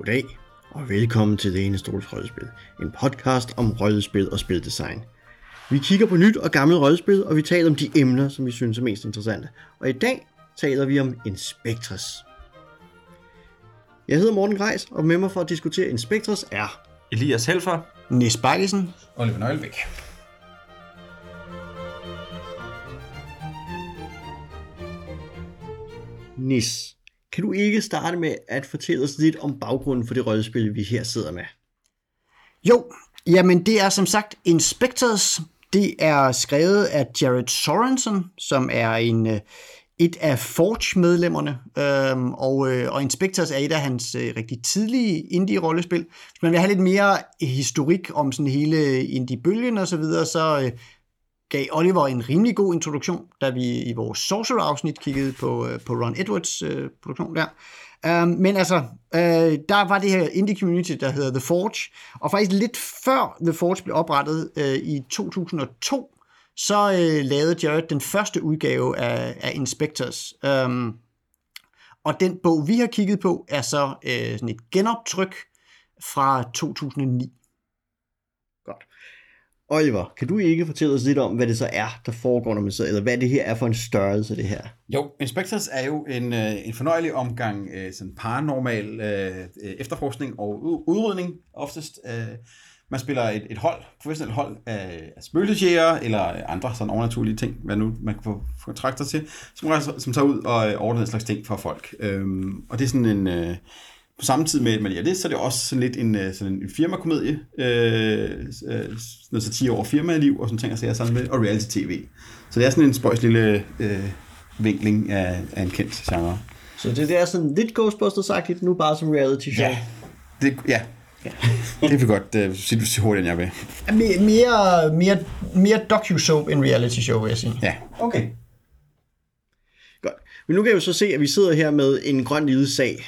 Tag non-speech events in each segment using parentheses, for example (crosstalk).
Goddag, og velkommen til Det Eneste Rollespil, en podcast om rollespil og spildesign. Vi kigger på nyt og gammelt rollespil, og vi taler om de emner, som vi synes er mest interessante. Og i dag taler vi om Inspectors. Jeg hedder Morten Greis, og med mig for at diskutere Inspectors er... Elias Helfer. Nis Bejlesen. Oliver Nøglebæk. Nis, kan du ikke starte med at fortælle os lidt om baggrunden for det rollespil, vi her sidder med? Jo, jamen det er som sagt Inspectors. Det er skrevet af Jared Sorensen, som er en, øh, et af Forge-medlemmerne, øhm, og, øh, og Inspectors er et af hans øh, rigtig tidlige indie-rollespil. Hvis man vil have lidt mere historik om sådan hele indie-bølgen og så videre, så øh, gav Oliver en rimelig god introduktion, da vi i vores Sorcerer-afsnit kiggede på, øh, på Ron Edwards øh, produktion der. Um, men altså, øh, der var det her indie-community, der hedder The Forge, og faktisk lidt før The Forge blev oprettet øh, i 2002, så øh, lavede Jared den første udgave af, af Inspectors. Um, og den bog, vi har kigget på, er så øh, sådan et genoptryk fra 2009. Oliver, kan du ikke fortælle os lidt om, hvad det så er, der foregår, når man sidder, eller hvad det her er for en størrelse, det her? Jo, Inspectors er jo en, øh, en fornøjelig omgang øh, sådan paranormal øh, øh efterforskning og udrydning oftest. Øh, man spiller et, et hold, professionelt hold af, af spøgelsesjæger eller andre sådan overnaturlige ting, hvad nu man kan få kontrakter til, som, som tager ud og ordner en slags ting for folk. Øhm, og det er sådan en... Øh, på samme tid med, med det, så er det også sådan lidt en, sådan en firmakomedie, øh, noget så 10 år firmaliv og sådan ting, og så sammen med, og reality-tv. Så det er sådan en spøjs lille øh, vinkling af, af en kendt genre. Så det, det er sådan lidt Ghostbusters-agtigt, nu bare som reality show? Ja, det, ja. ja. (laughs) det vil godt uh, sige, du hurtigere, end jeg vil. Mere, mere, mere, mere docu-soap end reality show, vil jeg sige. Ja. Okay. Godt. Men nu kan jeg jo så se, at vi sidder her med en grøn lille sag,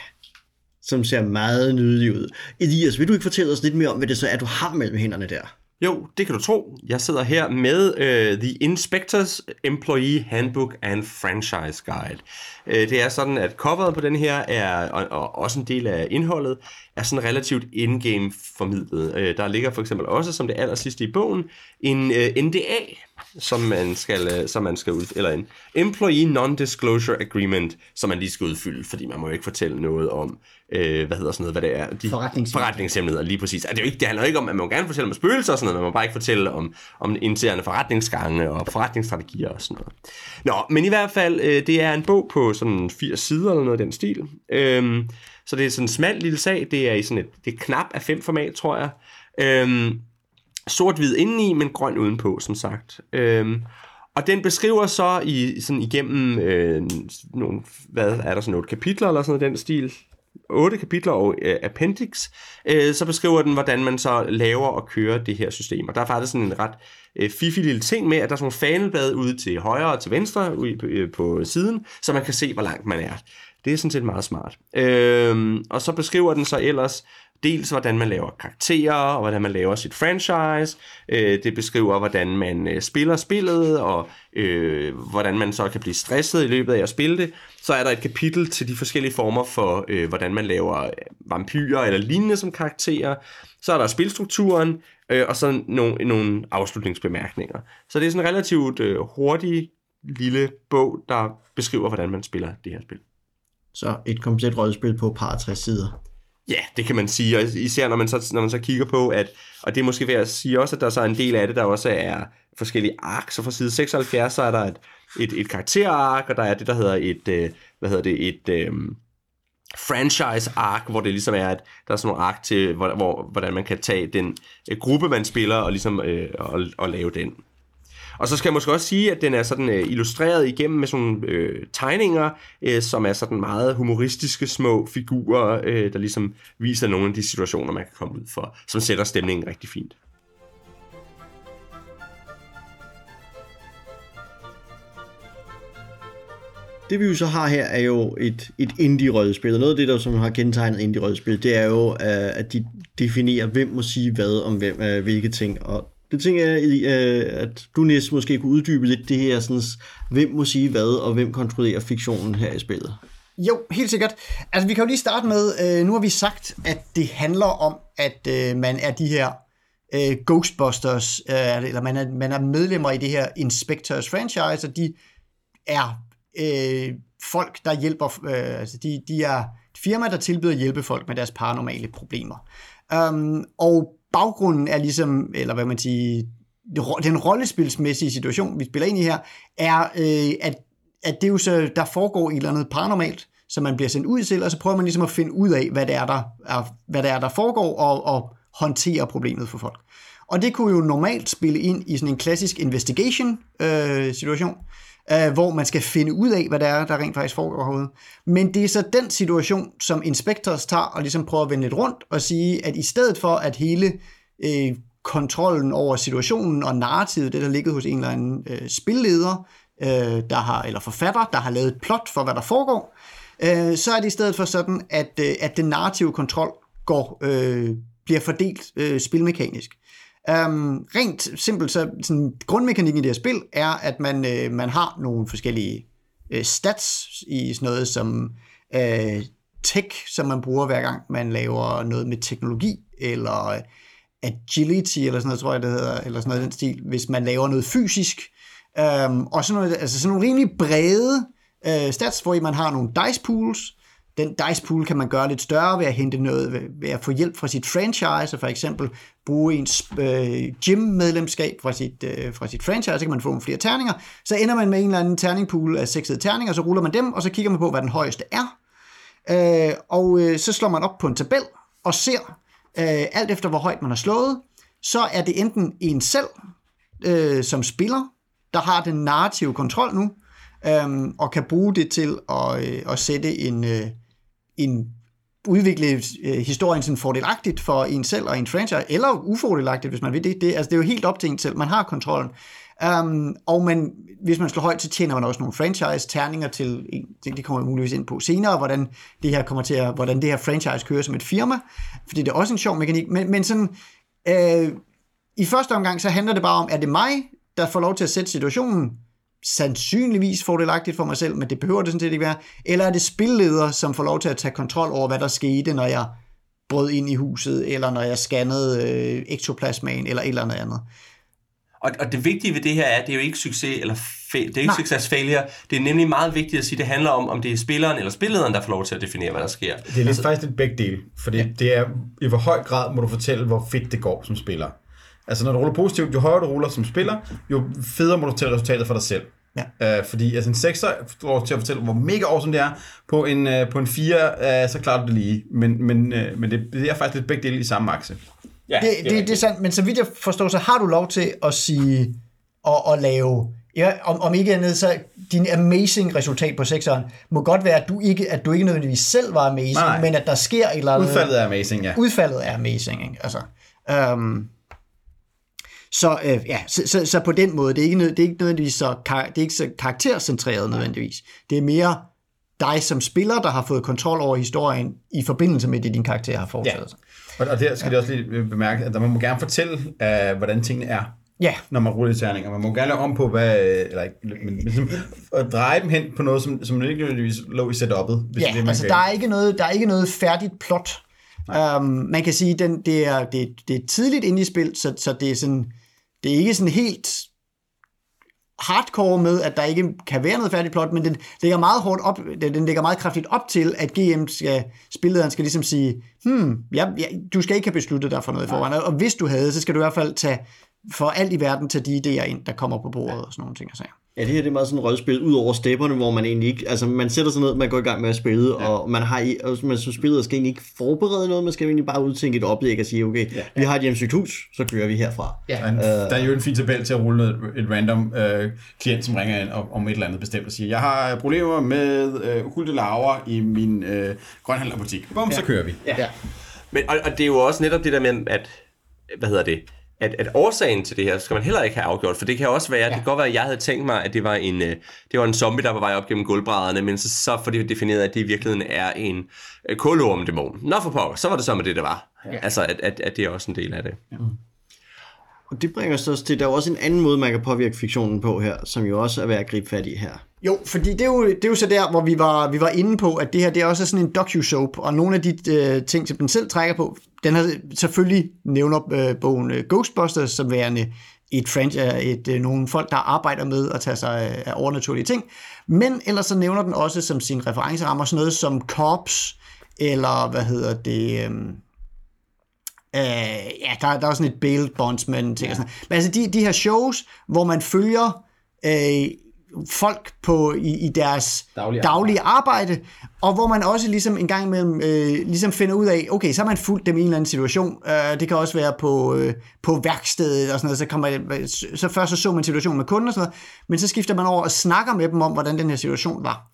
som ser meget nydelig ud. Elias, vil du ikke fortælle os lidt mere om, hvad det så er, du har mellem hænderne der? Jo, det kan du tro. Jeg sidder her med uh, The Inspectors Employee Handbook and Franchise Guide. Uh, det er sådan, at coveret på den her er, og, og også en del af indholdet, er sådan relativt in-game formidlet. Uh, der ligger for eksempel også, som det aller sidste i bogen, en uh, NDA, som man skal, som man skal ud, eller en Employee Non-Disclosure Agreement, som man lige skal udfylde, fordi man må jo ikke fortælle noget om, øh, hvad hedder sådan noget, hvad det er, de forretningshemmeligheder, lige præcis. Altså, det, er jo ikke, det handler jo ikke om, at man må gerne fortælle om spøgelser og sådan noget, man må bare ikke fortælle om, om interne forretningsgange og forretningsstrategier og sådan noget. Nå, men i hvert fald, øh, det er en bog på sådan 80 sider eller noget af den stil. Øhm, så det er sådan en smal lille sag, det er i sådan et, det er knap af fem format, tror jeg. Øhm, sort-hvid indeni, men grøn udenpå, som sagt. Øhm, og den beskriver så i, sådan igennem øh, nogle, hvad er der sådan nogle kapitler eller sådan noget den stil, otte kapitler og øh, appendix, øh, så beskriver den, hvordan man så laver og kører det her system. Og der er faktisk sådan en ret øh, fiffig lille ting med, at der er sådan nogle fanelblade ude til højre og til venstre ude på, øh, på siden, så man kan se, hvor langt man er. Det er sådan set meget smart. Øh, og så beskriver den så ellers dels hvordan man laver karakterer, og hvordan man laver sit franchise. Øh, det beskriver, hvordan man øh, spiller spillet, og øh, hvordan man så kan blive stresset i løbet af at spille det. Så er der et kapitel til de forskellige former for, øh, hvordan man laver øh, vampyrer eller lignende som karakterer. Så er der spilstrukturen, øh, og så nogle, nogle afslutningsbemærkninger. Så det er sådan en relativt øh, hurtig lille bog, der beskriver, hvordan man spiller det her spil. Så et komplet rollespil på par 60 sider. Ja, det kan man sige, og især når man så, når man så kigger på, at, og det er måske ved at sige også, at der så er en del af det, der også er forskellige ark, så fra side 76, så er der et, et, et karakterark, og der er det, der hedder et, øh, hvad hedder det, et øh, franchise ark, hvor det ligesom er, at der er sådan nogle ark til, hvor, hvor, hvordan man kan tage den øh, gruppe, man spiller, og ligesom øh, og, og lave den. Og så skal jeg måske også sige, at den er sådan øh, illustreret igennem med sådan nogle øh, tegninger, øh, som er sådan meget humoristiske små figurer, øh, der ligesom viser nogle af de situationer, man kan komme ud for, som sætter stemningen rigtig fint. det vi jo så har her er jo et, et indie-rødspil, og noget af det, der som har kendetegnet indie-rødspil, det er jo, øh, at de definerer, hvem må sige hvad om hvem, øh, hvilke ting, og det tænker jeg, øh, at du næsten måske kunne uddybe lidt det her, sådan, hvem må sige hvad, og hvem kontrollerer fiktionen her i spillet. Jo, helt sikkert. Altså, vi kan jo lige starte med, øh, nu har vi sagt, at det handler om, at øh, man er de her øh, Ghostbusters, øh, eller man er, man er medlemmer i det her Inspectors franchise, og de er øh, folk, der hjælper, øh, altså de, de er et firma, der tilbyder at hjælpe folk med deres paranormale problemer. Um, og baggrunden er ligesom, eller hvad man siger, den rollespilsmæssige situation, vi spiller ind i her, er, øh, at, at det jo så, der foregår et eller andet paranormalt, som man bliver sendt ud til, og så prøver man ligesom at finde ud af, hvad det er, der, er, hvad det er, der foregår, og, og håndtere problemet for folk. Og det kunne jo normalt spille ind i sådan en klassisk investigation-situation, øh, øh, hvor man skal finde ud af, hvad der er, der rent faktisk foregår herude. Men det er så den situation, som Inspectors tager og ligesom prøver at vende lidt rundt og sige, at i stedet for, at hele øh, kontrollen over situationen og narrativet, det der ligger hos en eller anden øh, spilleder, øh, der har, eller forfatter, der har lavet et plot for, hvad der foregår, øh, så er det i stedet for sådan, at, øh, at den narrative kontrol går, øh, bliver fordelt øh, spilmekanisk. Um, rent simpelt, så sådan, grundmekanikken i det her spil er, at man, øh, man har nogle forskellige øh, stats i sådan noget som øh, tech, som man bruger hver gang man laver noget med teknologi, eller øh, agility, eller sådan noget, tror jeg det hedder, eller sådan noget den stil, hvis man laver noget fysisk. Um, og sådan, noget, altså sådan nogle rimelig brede øh, stats, hvor man har nogle dice pools. Den dice pool kan man gøre lidt større ved at hente noget, ved, ved at få hjælp fra sit franchise, og for eksempel bruge ens øh, gym-medlemskab fra sit, øh, fra sit franchise, så kan man få nogle flere terninger. Så ender man med en eller anden terningpool af seksede terninger, så ruller man dem, og så kigger man på, hvad den højeste er. Øh, og øh, så slår man op på en tabel og ser, øh, alt efter hvor højt man har slået, så er det enten en selv, øh, som spiller, der har den narrative kontrol nu, øhm, og kan bruge det til at, øh, at sætte en, øh, en udvikle øh, historien sådan fordelagtigt for en selv og en franchise, eller ufordelagtigt, hvis man vil det. Det, altså, det er jo helt op til en selv. Man har kontrollen. Um, og man, hvis man slår højt, så tjener man også nogle franchise-terninger til, det kommer jeg muligvis ind på senere, hvordan det her kommer til at, hvordan det her franchise kører som et firma, fordi det er også en sjov mekanik, men, men sådan, øh, i første omgang, så handler det bare om, er det mig, der får lov til at sætte situationen, sandsynligvis fordelagtigt for mig selv, men det behøver det sådan set ikke være, eller er det spilleder, som får lov til at tage kontrol over, hvad der skete, når jeg brød ind i huset, eller når jeg scannede øh, ektoplasmaen, eller et eller andet andet. Og, og det vigtige ved det her er, at det er jo ikke succes eller fa- det er ikke Nej. succes failure. Det er nemlig meget vigtigt at sige, at det handler om, om det er spilleren eller spillederen, der får lov til at definere, hvad der sker. Det er altså, faktisk lidt begge dele, fordi ja. det er i hvor høj grad må du fortælle, hvor fedt det går som spiller. Altså når du ruller positivt, jo højere du ruller som spiller, jo federe må du fortælle resultatet for dig selv. Ja. Øh, fordi altså en 6'er får til at fortælle, hvor mega awesome det er. På en, øh, på en 4, øh, så klarer du det lige. Men, men, øh, men det, det er faktisk lidt begge dele i samme akse. Ja, det, det, det, det er sandt, men så vidt jeg forstår, så har du lov til at sige, og at lave, ja, om, om ikke andet, så din amazing resultat på 6'eren må godt være, at du ikke, at du ikke nødvendigvis selv var amazing, nej, nej. men at der sker et eller andet. Udfaldet er amazing, ja. Udfaldet er amazing, ikke? Altså, um, så, øh, ja, så, så, så på den måde, det er ikke, det er ikke nødvendigvis så, det er ikke så karaktercentreret nødvendigvis. Det er mere dig som spiller, der har fået kontrol over historien i forbindelse med det, din karakter har foretaget sig. Ja. Og, der skal ja. det også lige bemærke, at man må gerne fortælle, uh, hvordan tingene er. Ja. Når man ruller terninger. Man må gerne lave om på, hvad, eller ikke, men, ligesom, (laughs) at dreje dem hen på noget, som, som ikke nødvendigvis lå i setup'et. Hvis ja, det, man altså der er, ikke noget, der er ikke noget færdigt plot. Um, man kan sige, den, det, er, det, det er tidligt inde i spil, så, så det er sådan, det er ikke sådan helt hardcore med, at der ikke kan være noget færdigt plot, men den ligger meget hårdt op, den ligger meget kraftigt op til, at GM skal, spillederen skal ligesom sige, hmm, ja, ja, du skal ikke have besluttet dig for noget i forvejen, og hvis du havde, så skal du i hvert fald tage, for alt i verden tage de idéer ind, der kommer på bordet og sådan nogle ting og sager. Ja, det her det er meget sådan et rollespil ud over stepperne, hvor man egentlig ikke, altså man sætter sig ned, man går i gang med at spille, ja. og man har, og man som spiller skal egentlig ikke forberede noget, man skal egentlig bare udtænke et oplæg og sige, okay, ja. vi har et hjemsøgt hus, så kører vi herfra. Ja. Uh, der er jo en fin tabel til at rulle et random uh, klient, som ringer ind om et eller andet bestemt og siger, jeg har problemer med uh, okulte laver i min uh, grønhandlerbutik. Bum, ja. så kører vi. Ja. ja. Men, og, og det er jo også netop det der med, at, hvad hedder det, at, at årsagen til det her skal man heller ikke have afgjort, for det kan også være, ja. det kan godt være, at jeg havde tænkt mig, at det var en, øh, det var en zombie, der var vej op gennem gulvbrædderne, men så, så får de defineret, at det i virkeligheden er en øh, kulorm-dæmon. Nå for pokker, så var det så med det, det var. Ja. Altså, at, at, at det er også en del af det. Ja. Og det bringer os også til, der er jo også en anden måde, man kan påvirke fiktionen på her, som jo også er værd at gribe fat i her. Jo, fordi det er jo, det er jo så der, hvor vi var, vi var inde på, at det her det er også sådan en docu-soap, og nogle af de øh, ting, som den selv trækker på, den har selvfølgelig nævner øh, bogen øh, Ghostbusters som værende et, franchise, øh, et, øh, nogle folk, der arbejder med at tage sig øh, af, overnaturlige ting, men ellers så nævner den også som sin referencerammer sådan noget som Cops, eller hvad hedder det... Øh, Øh, ja, der, der er sådan et bail bondsman ting ja. og sådan Men altså de, de her shows, hvor man følger øh, folk på i, i deres Daglige daglige arbejde, og hvor man også ligesom en gang imellem øh, ligesom finder ud af, okay, så har man fulgt dem i en eller anden situation. Øh, det kan også være på, øh, på værkstedet og sådan noget. Så, kommer, så først så så man situationen med kunden og sådan noget, men så skifter man over og snakker med dem om, hvordan den her situation var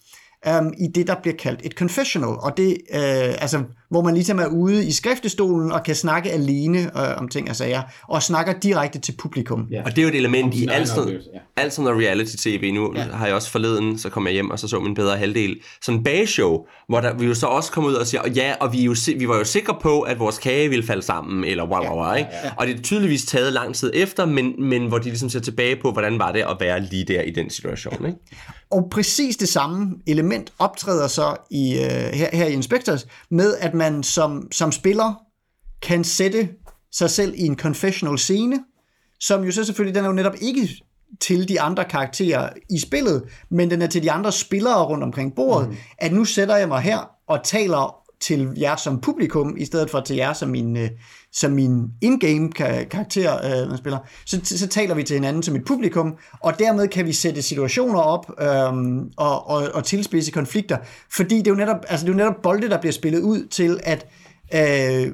um, i det, der bliver kaldt et confessional, og det, uh, altså, hvor man ligesom er ude i skriftestolen og kan snakke alene uh, om ting og sager, og snakker direkte til publikum. Ja. Og det er jo et element i alt sådan, ja. alt sådan noget reality-tv. Nu ja. har jeg også forleden, så kom jeg hjem, og så så min bedre halvdel. Sådan en bageshow, hvor der, vi jo så også kom ud og siger, ja, og vi, jo, vi var jo sikre på, at vores kage ville falde sammen, eller wow, wow, wow, ikke? Og det er tydeligvis taget lang tid efter, men, men hvor de ligesom ser tilbage på, hvordan var det at være lige der i den situation, ikke? Og præcis det samme element optræder så i, uh, her, her i Inspectors, med at man som, som spiller kan sætte sig selv i en confessional scene, som jo så selvfølgelig, den er jo netop ikke til de andre karakterer i spillet, men den er til de andre spillere rundt omkring bordet, mm. at nu sætter jeg mig her og taler til jer som publikum, i stedet for til jer som min, øh, som min in-game karakter, øh, man spiller. Så, så taler vi til hinanden som et publikum, og dermed kan vi sætte situationer op øh, og, og, og tilspidse konflikter, fordi det er jo netop, altså det er jo netop bolde, der bliver spillet ud til, at øh,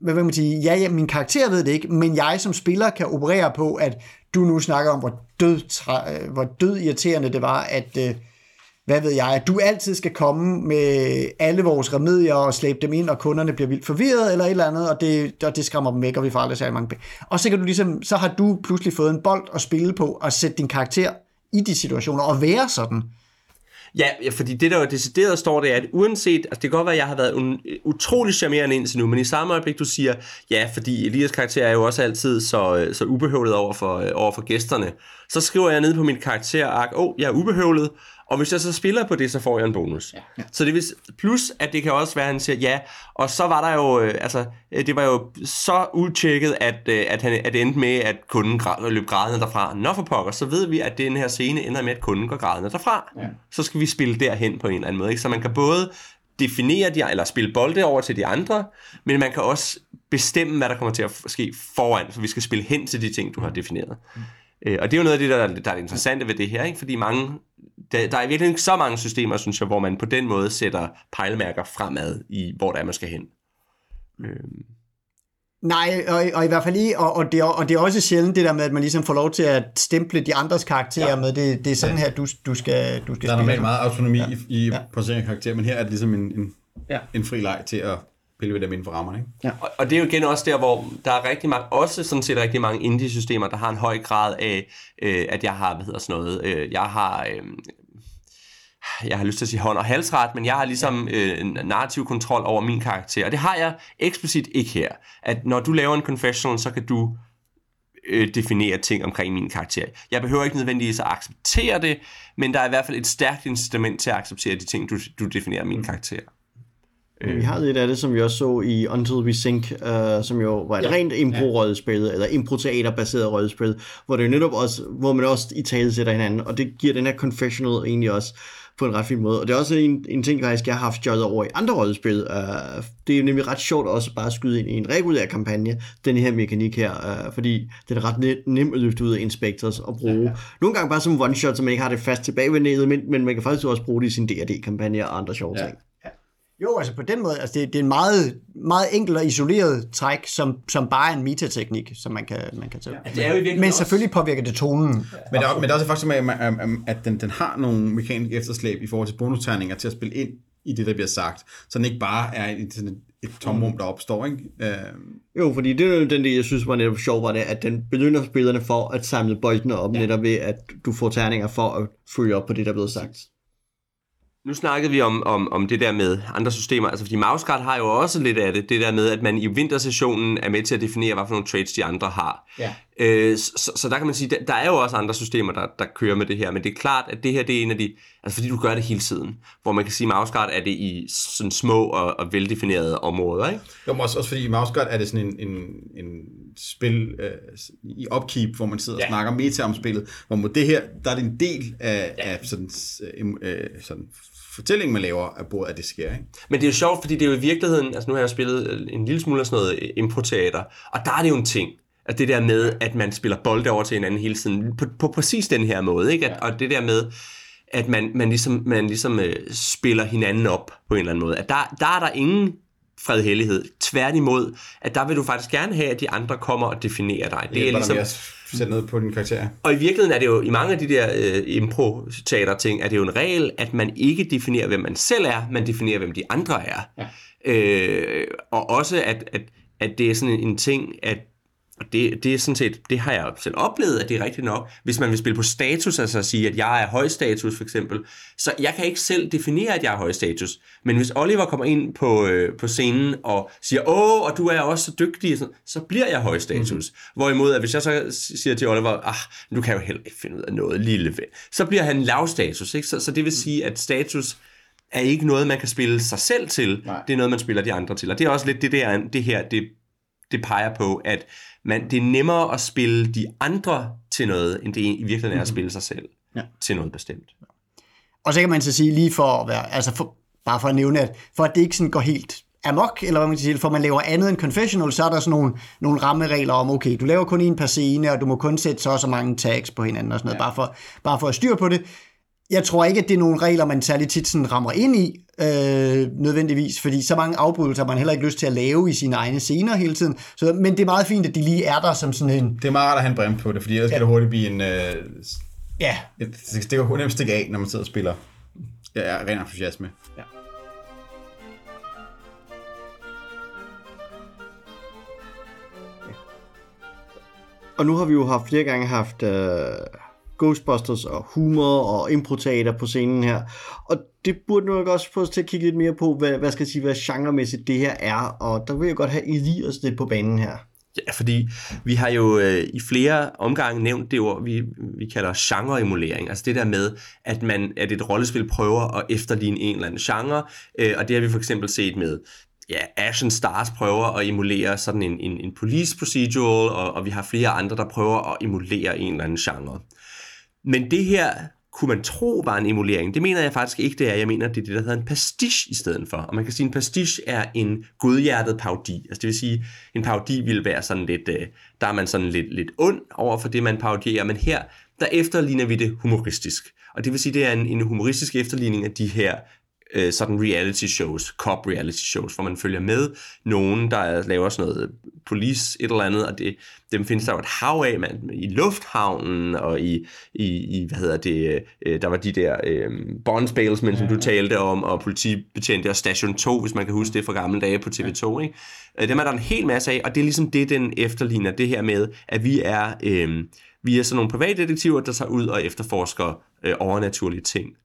hvad vil man sige, ja, ja, min karakter ved det ikke, men jeg som spiller kan operere på, at du nu snakker om, hvor død, øh, hvor død irriterende det var, at, øh, hvad ved jeg, at du altid skal komme med alle vores remedier og slæbe dem ind, og kunderne bliver vildt forvirret eller et eller andet, og det, og det skræmmer dem væk, og vi får aldrig særlig mange penge. Og så, kan du ligesom, så har du pludselig fået en bold at spille på, og sætte din karakter i de situationer, og være sådan. Ja, fordi det der jo decideret står, det er, at uanset, altså det kan godt være, at jeg har været un, utrolig charmerende indtil nu, men i samme øjeblik, du siger, ja, fordi Elias karakter er jo også altid så, øh, så ubehøvlet over for, øh, over for gæsterne, så skriver jeg ned på min karakterark, åh, oh, jeg er ubehøvlet, og hvis jeg så spiller på det, så får jeg en bonus. Ja. Så det vil, plus, at det kan også være, at han siger ja, og så var der jo, øh, altså, øh, det var jo så udtjekket, at, øh, at, han, at det endte med, at kunden gra- løb grædende derfra. Nå for pokker, så ved vi, at den her scene ender med, at kunden går grædende derfra. Ja. Så skal vi spille derhen på en eller anden måde. Ikke? Så man kan både definere de, eller spille bolde over til de andre, men man kan også bestemme, hvad der kommer til at ske foran, så vi skal spille hen til de ting, du har defineret. Mm. Og det er jo noget af det, der, der er det interessante ved det her, ikke? fordi mange, der, der er virkelig ikke så mange systemer, synes jeg, hvor man på den måde sætter pejlemærker fremad i, hvor der er, man skal hen. Øhm. Nej, og, og i hvert fald ikke, og, og, det er, og det er også sjældent det der med, at man ligesom får lov til at stemple de andres karakterer ja. med, det, det er sådan her, du, du skal, du skal Der er spille. normalt meget autonomi ja. i, i Ja. placering af karakter, men her er det ligesom en, en, Ja. en fri leg til at pille ved dem inden for rammerne. Ikke? Og, og det er jo igen også der, hvor der er rigtig mange, også sådan set rigtig mange indie-systemer, der har en høj grad af, øh, at jeg har, hvad hedder sådan noget, øh, jeg har, øh, jeg har lyst til at sige hånd- og halsret, men jeg har ligesom øh, en narrativ kontrol over min karakter, og det har jeg eksplicit ikke her. At når du laver en confessional, så kan du øh, definere ting omkring min karakter. Jeg behøver ikke nødvendigvis at acceptere det, men der er i hvert fald et stærkt incitament til at acceptere de ting, du, du definerer min karakter. Men Vi har lidt af det, som vi også så i Until We Sink, uh, som jo var et ja. rent impro-rødspil, eller impro-teater-baseret rødspil, hvor det netop også, hvor man også i tale sætter hinanden, og det giver den her confessional egentlig også på en ret fin måde. Og det er også en, en ting, faktisk, jeg har haft jobbet over i andre rollespil. Uh, det er nemlig ret sjovt også bare at skyde ind i en regulær kampagne, den her mekanik her, uh, fordi den er ret nem, nem at løfte ud af Inspectors og bruge. Ja, ja. Nogle gange bare som one-shot, så man ikke har det fast tilbage ved nettet, men, men man kan faktisk også bruge det i sin D&D-kampagne og andre sjove Ja. ting. Jo, altså på den måde, altså det, det er en meget, meget enkelt og isoleret træk, som, som bare er en metateknik, som man kan, man kan tage. Det er jo Men selvfølgelig påvirker det tonen. Men, der, er- men der er også faktisk at, at, den, den har nogle mekaniske efterslæb i forhold til bonusterninger til at spille ind i det, der bliver sagt. Så den ikke bare er et, sådan et, et tomrum, der opstår. Ikke? Øh, Jo, fordi det er jo den del, jeg synes var netop sjov, var det, at den belønner spillerne for at samle boldene op, ja. netop ved, at du får terninger for at følge op på det, der er blevet sagt. Nu snakkede vi om, om, om det der med andre systemer, altså fordi Mouseguard har jo også lidt af det, det der med, at man i vintersessionen er med til at definere, hvad for nogle traits de andre har. Ja. Øh, så, så der kan man sige, der, der er jo også andre systemer, der, der kører med det her, men det er klart, at det her det er en af de, altså fordi du gør det hele tiden, hvor man kan sige, at MouseGuard er det i sådan små og, og veldefinerede områder, ikke? Jo, men også, også fordi i MouseGuard er det sådan en, en, en spil øh, i upkeep, hvor man sidder ja. og snakker meta om spillet, hvor mod det her, der er det en del af, ja. af sådan, øh, sådan fortælling, man laver af bordet, at det sker. Ikke? Men det er jo sjovt, fordi det er jo i virkeligheden, altså nu har jeg spillet en lille smule af sådan noget improteater, og der er det jo en ting, at det der med, at man spiller bolde over til hinanden hele tiden, på, på præcis den her måde, ikke? At, ja. og det der med, at man, man ligesom, man ligesom uh, spiller hinanden op på en eller anden måde. At der, der er der ingen fredhellighed. Tværtimod, at der vil du faktisk gerne have, at de andre kommer og definerer dig. Det, det er ligesom... Sætte noget på din karakter. Og i virkeligheden er det jo, i mange af de der uh, impro-teater-ting, er det jo en regel, at man ikke definerer, hvem man selv er, man definerer, hvem de andre er. Ja. Øh, og også, at, at, at det er sådan en ting, at og det, det er sådan set, det har jeg selv oplevet, at det er rigtigt nok. Hvis man vil spille på status, altså at sige, at jeg er høj status for eksempel, så jeg kan ikke selv definere, at jeg er høj status. Men hvis Oliver kommer ind på, øh, på scenen og siger, åh, og du er også så dygtig, så, så bliver jeg høj status. Mm-hmm. Hvorimod, at hvis jeg så siger til Oliver, ah, du kan jo heller ikke finde ud af noget lille ved, så bliver han lav status. Ikke? Så, så det vil sige, at status er ikke noget, man kan spille sig selv til. Nej. Det er noget, man spiller de andre til. Og det er også lidt det, der, det her, det, det peger på, at man, det er nemmere at spille de andre til noget, end det i virkeligheden er at mhm. spille sig selv ja. til noget bestemt. Og så kan man så sige lige for at være, altså for, bare for at nævne, at for at det ikke sådan går helt amok, eller hvad man kan sige, for man laver andet end confessional, så er der sådan nogle, nogle rammeregler om, okay, du laver kun en per scene, og du må kun sætte så og så mange tags på hinanden og sådan noget, ja. bare, for, bare for at styre på det jeg tror ikke, at det er nogle regler, man særlig tit sådan rammer ind i, øh, nødvendigvis, fordi så mange afbrydelser har man heller ikke lyst til at lave i sine egne scener hele tiden. Så, men det er meget fint, at de lige er der som sådan en... Det er meget rart at have en brem på det, fordi ellers ja. kan det hurtigt blive en... Øh, ja. Et, det kan nemt stikke af, når man sidder og spiller. Ja, ren entusiasme. Ja. Og nu har vi jo haft flere gange haft... Øh Ghostbusters og humor og improteater på scenen her. Og det burde nok også få os til at kigge lidt mere på, hvad, hvad skal jeg sige, hvad genremæssigt det her er. Og der vil jeg godt have Elias lidt på banen her. Ja, fordi vi har jo øh, i flere omgange nævnt det ord, vi, vi kalder genreemulering. Altså det der med, at man at et rollespil prøver at efterligne en eller anden genre. Øh, og det har vi for eksempel set med ja, Action Stars prøver at emulere sådan en, en, en police procedural, og, og vi har flere andre, der prøver at emulere en eller anden genre. Men det her kunne man tro var en emulering. Det mener jeg faktisk ikke, det er. Jeg mener, det er det, der hedder en pastiche i stedet for. Og man kan sige, at en pastiche er en godhjertet parodi. Altså det vil sige, en parodi vil være sådan lidt, øh, der er man sådan lidt, lidt ond over for det, man parodierer. Men her, der efterligner vi det humoristisk. Og det vil sige, det er en, en humoristisk efterligning af de her øh, sådan reality shows, cop reality shows, hvor man følger med nogen, der laver sådan noget police et eller andet, og det, dem findes der jo et hav af, man, i lufthavnen, og i, i, i hvad hedder det, øh, der var de der øh, bondsbalesmen, som du talte om, og politibetjente og Station 2, hvis man kan huske det fra gamle dage på TV2, ikke? Øh, dem er der en hel masse af, og det er ligesom det, den efterligner, det her med, at vi er, øh, vi er sådan nogle privatdetektiver, der tager ud og efterforsker øh, overnaturlige ting.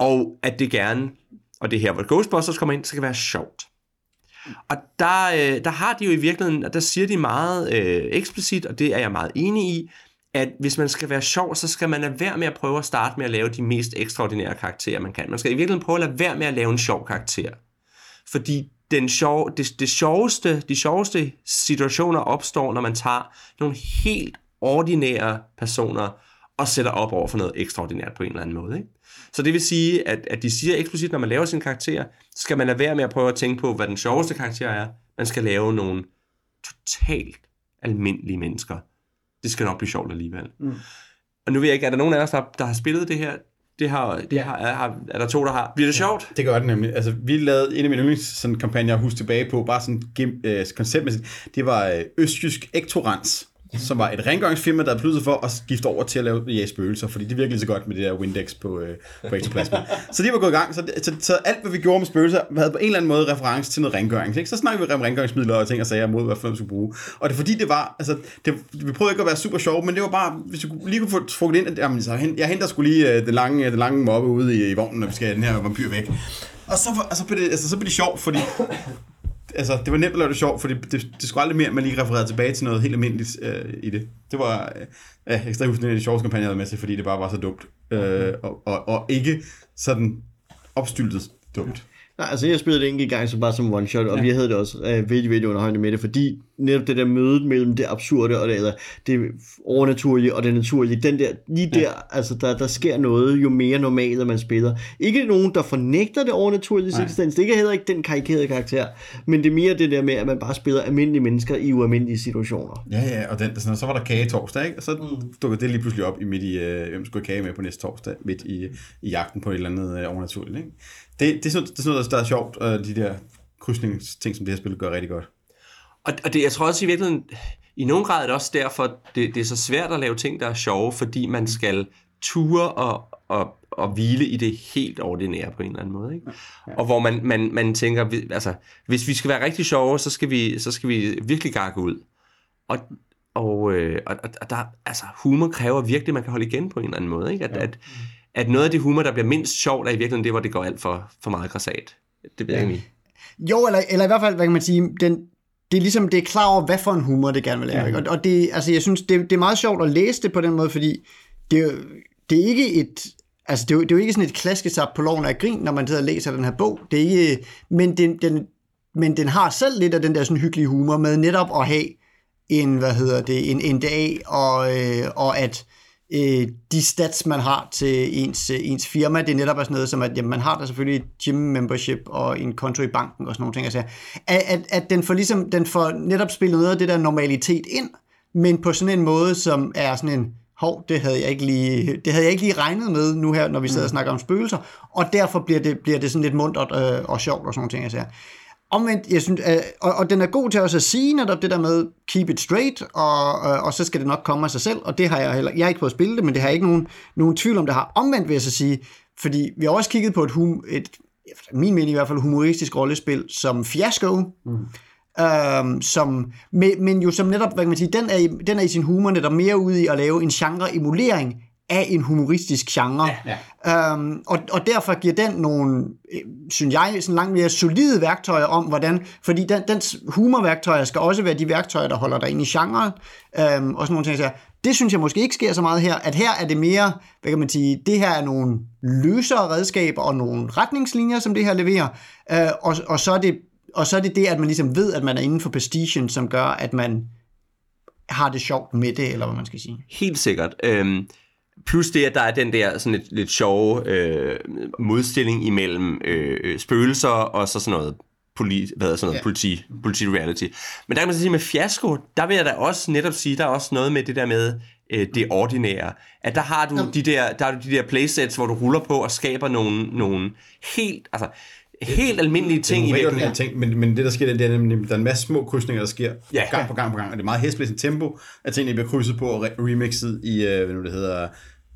Og at det gerne og det er her, hvor Ghostbusters kommer ind, så kan være sjovt. Og der, øh, der har de jo i virkeligheden, og der siger de meget øh, eksplicit, og det er jeg meget enig i, at hvis man skal være sjov, så skal man lade være med at prøve at starte med at lave de mest ekstraordinære karakterer, man kan. Man skal i virkeligheden prøve at lade være med at lave en sjov karakter. Fordi den sjov, det, det sjoveste, de sjoveste situationer opstår, når man tager nogle helt ordinære personer og sætter op over for noget ekstraordinært på en eller anden måde. Ikke? Så det vil sige, at, at de siger eksplicit, når man laver sin karakter, så skal man lade være med at prøve at tænke på, hvad den sjoveste karakter er. Man skal lave nogle totalt almindelige mennesker. Det skal nok blive sjovt alligevel. Mm. Og nu ved jeg ikke, er der nogen af os, der, der har spillet det her? Det har, det ja. har, er, er der to, der har. Bliver det sjovt? Det gør det nemlig. Altså, vi lavede en af mine yndlingskampagner, jeg husker tilbage på, bare sådan øh, konceptmæssigt. Det var øh, Østjysk Ektorans som var et rengøringsfirma, der pludselig for at skifte over til at lave ja, spøgelser, fordi det virkelig så godt med det der Windex på, øh, på Ectoplasma. (laughs) så de var gået i gang, så, så, så, alt hvad vi gjorde med spøgelser, havde på en eller anden måde reference til noget rengøring. Ikke? Så snakkede vi om rengøringsmidler og ting og sager mod, hvad man skulle bruge. Og det er fordi, det var, altså, det, vi prøvede ikke at være super sjov, men det var bare, hvis du lige kunne få trukket ind, at jamen, så, jeg henter skulle lige uh, den lange, den lange mobbe ude i, i vognen, når vi skal have den her vampyr væk. Og så, altså, blev det, altså, så blev det sjovt, fordi altså, det var nemt at lave det sjovt, for det, det, det skulle aldrig mere, at man lige refererede tilbage til noget helt almindeligt øh, i det. Det var, øh, ja, jeg kan stadig huske en af de sjoveste kampagner, jeg havde med til, fordi det bare var så dumt. Øh, og, og, og ikke sådan opstyltet dumt. Nej, altså jeg spillede det enkelt gang så bare som one shot, og ja. vi havde det også øh, vældig, vældig underholdende med det, fordi netop det der møde mellem det absurde og det, eller det overnaturlige og det naturlige, den der, lige der, ja. altså der, der sker noget, jo mere normalt man spiller. Ikke nogen, der fornægter det overnaturlige eksistens, det er ikke heller ikke den karikerede karakter, men det er mere det der med, at man bare spiller almindelige mennesker i ualmindelige situationer. Ja, ja, og den, sådan, så var der kage torsdag, ikke? og så mm. dukkede det lige pludselig op i midt i, øh, hvem skulle kage med på næste torsdag, midt i, i jagten på et eller andet øh, overnaturligt. Ikke? Det, det, er sådan, det er sådan noget, der er sjovt, og de der krydsningsting, som det her spil gør rigtig godt. Og, og det, jeg tror også i virkeligheden, i nogen grad er det også derfor, det, det er så svært at lave ting, der er sjove, fordi man skal ture og, og, og hvile i det helt ordinære på en eller anden måde. Ikke? Og hvor man, man, man tænker, altså, hvis vi skal være rigtig sjove, så skal vi, så skal vi virkelig gakke ud. Og, og, øh, og, og der, altså, humor kræver virkelig, at man kan holde igen på en eller anden måde. Ikke? At, ja. at, at noget af det humor, der bliver mindst sjovt, er i virkeligheden det, hvor det går alt for, for meget græsat. Det ved jeg ikke. Jo, eller, eller i hvert fald, hvad kan man sige, den, det er ligesom, det er klar over, hvad for en humor det gerne vil lave. Ja. Og, og det, altså, jeg synes, det, det er meget sjovt at læse det på den måde, fordi det, det er ikke et, altså, det er, jo, det er jo ikke sådan et klaskesap på loven af grin, når man sidder og læser den her bog. Det er ikke, men den, den, men den har selv lidt af den der sådan hyggelige humor med netop at have en, hvad hedder det, en NDA, og, øh, og at øh, de stats, man har til ens, ens firma, det er netop sådan noget som, at jamen, man har der selvfølgelig et gym membership og en konto i banken og sådan nogle ting. Altså, at, at, at den, får ligesom, den får netop spillet noget af det der normalitet ind, men på sådan en måde, som er sådan en, hov, det havde jeg ikke lige, det havde jeg ikke lige regnet med nu her, når vi sidder mm. og snakker om spøgelser, og derfor bliver det, bliver det sådan lidt muntert øh, og sjovt og sådan nogle ting. Altså. Omvendt, jeg synes, øh, og, og den er god til også at sige netop det der med keep it straight, og, øh, og så skal det nok komme af sig selv, og det har jeg heller, jeg har ikke prøvet at spille det, men det har jeg ikke nogen, nogen tvivl om, det har. Omvendt vil jeg så sige, fordi vi har også kigget på et, hum, et min mening i hvert fald, humoristisk rollespil som Fiasco, mm. Øhm, som, men, men jo som netop, hvad kan man sige, den er, i, den er i sin humor netop mere ude i at lave en genre-emulering af en humoristisk genre. Ja, ja. Øhm, og, og derfor giver den nogle, synes jeg, sådan langt mere solide værktøjer om, hvordan, fordi den, dens humorværktøjer skal også være de værktøjer, der holder dig inde i genren, øhm, og sådan nogle ting. Så det synes jeg måske ikke sker så meget her, at her er det mere, hvad kan man sige, det her er nogle løsere redskaber og nogle retningslinjer, som det her leverer, øh, og, og, så er det, og så er det det, at man ligesom ved, at man er inden for prestigen, som gør, at man har det sjovt med det, eller hvad man skal sige. Helt sikkert. Øhm, Plus det, at der er den der sådan lidt, lidt sjove øh, modstilling imellem øh, spøgelser og så sådan noget politi, hvad sådan noget, yeah. politi, politi reality. Men der kan man så sige med fiasko, der vil jeg da også netop sige, der er også noget med det der med øh, det ordinære. At der har du ja. de der, der, har du de der playsets, hvor du ruller på og skaber nogle, nogle helt, altså helt almindelige ting i virkeligheden. Ting, men, men det der sker, det er nemlig, der er en masse små krydsninger, der sker ja. gang på gang på gang, og det er meget hæsblæsende tempo, at tingene bliver krydset på og remixet i, øh, hvad nu det hedder,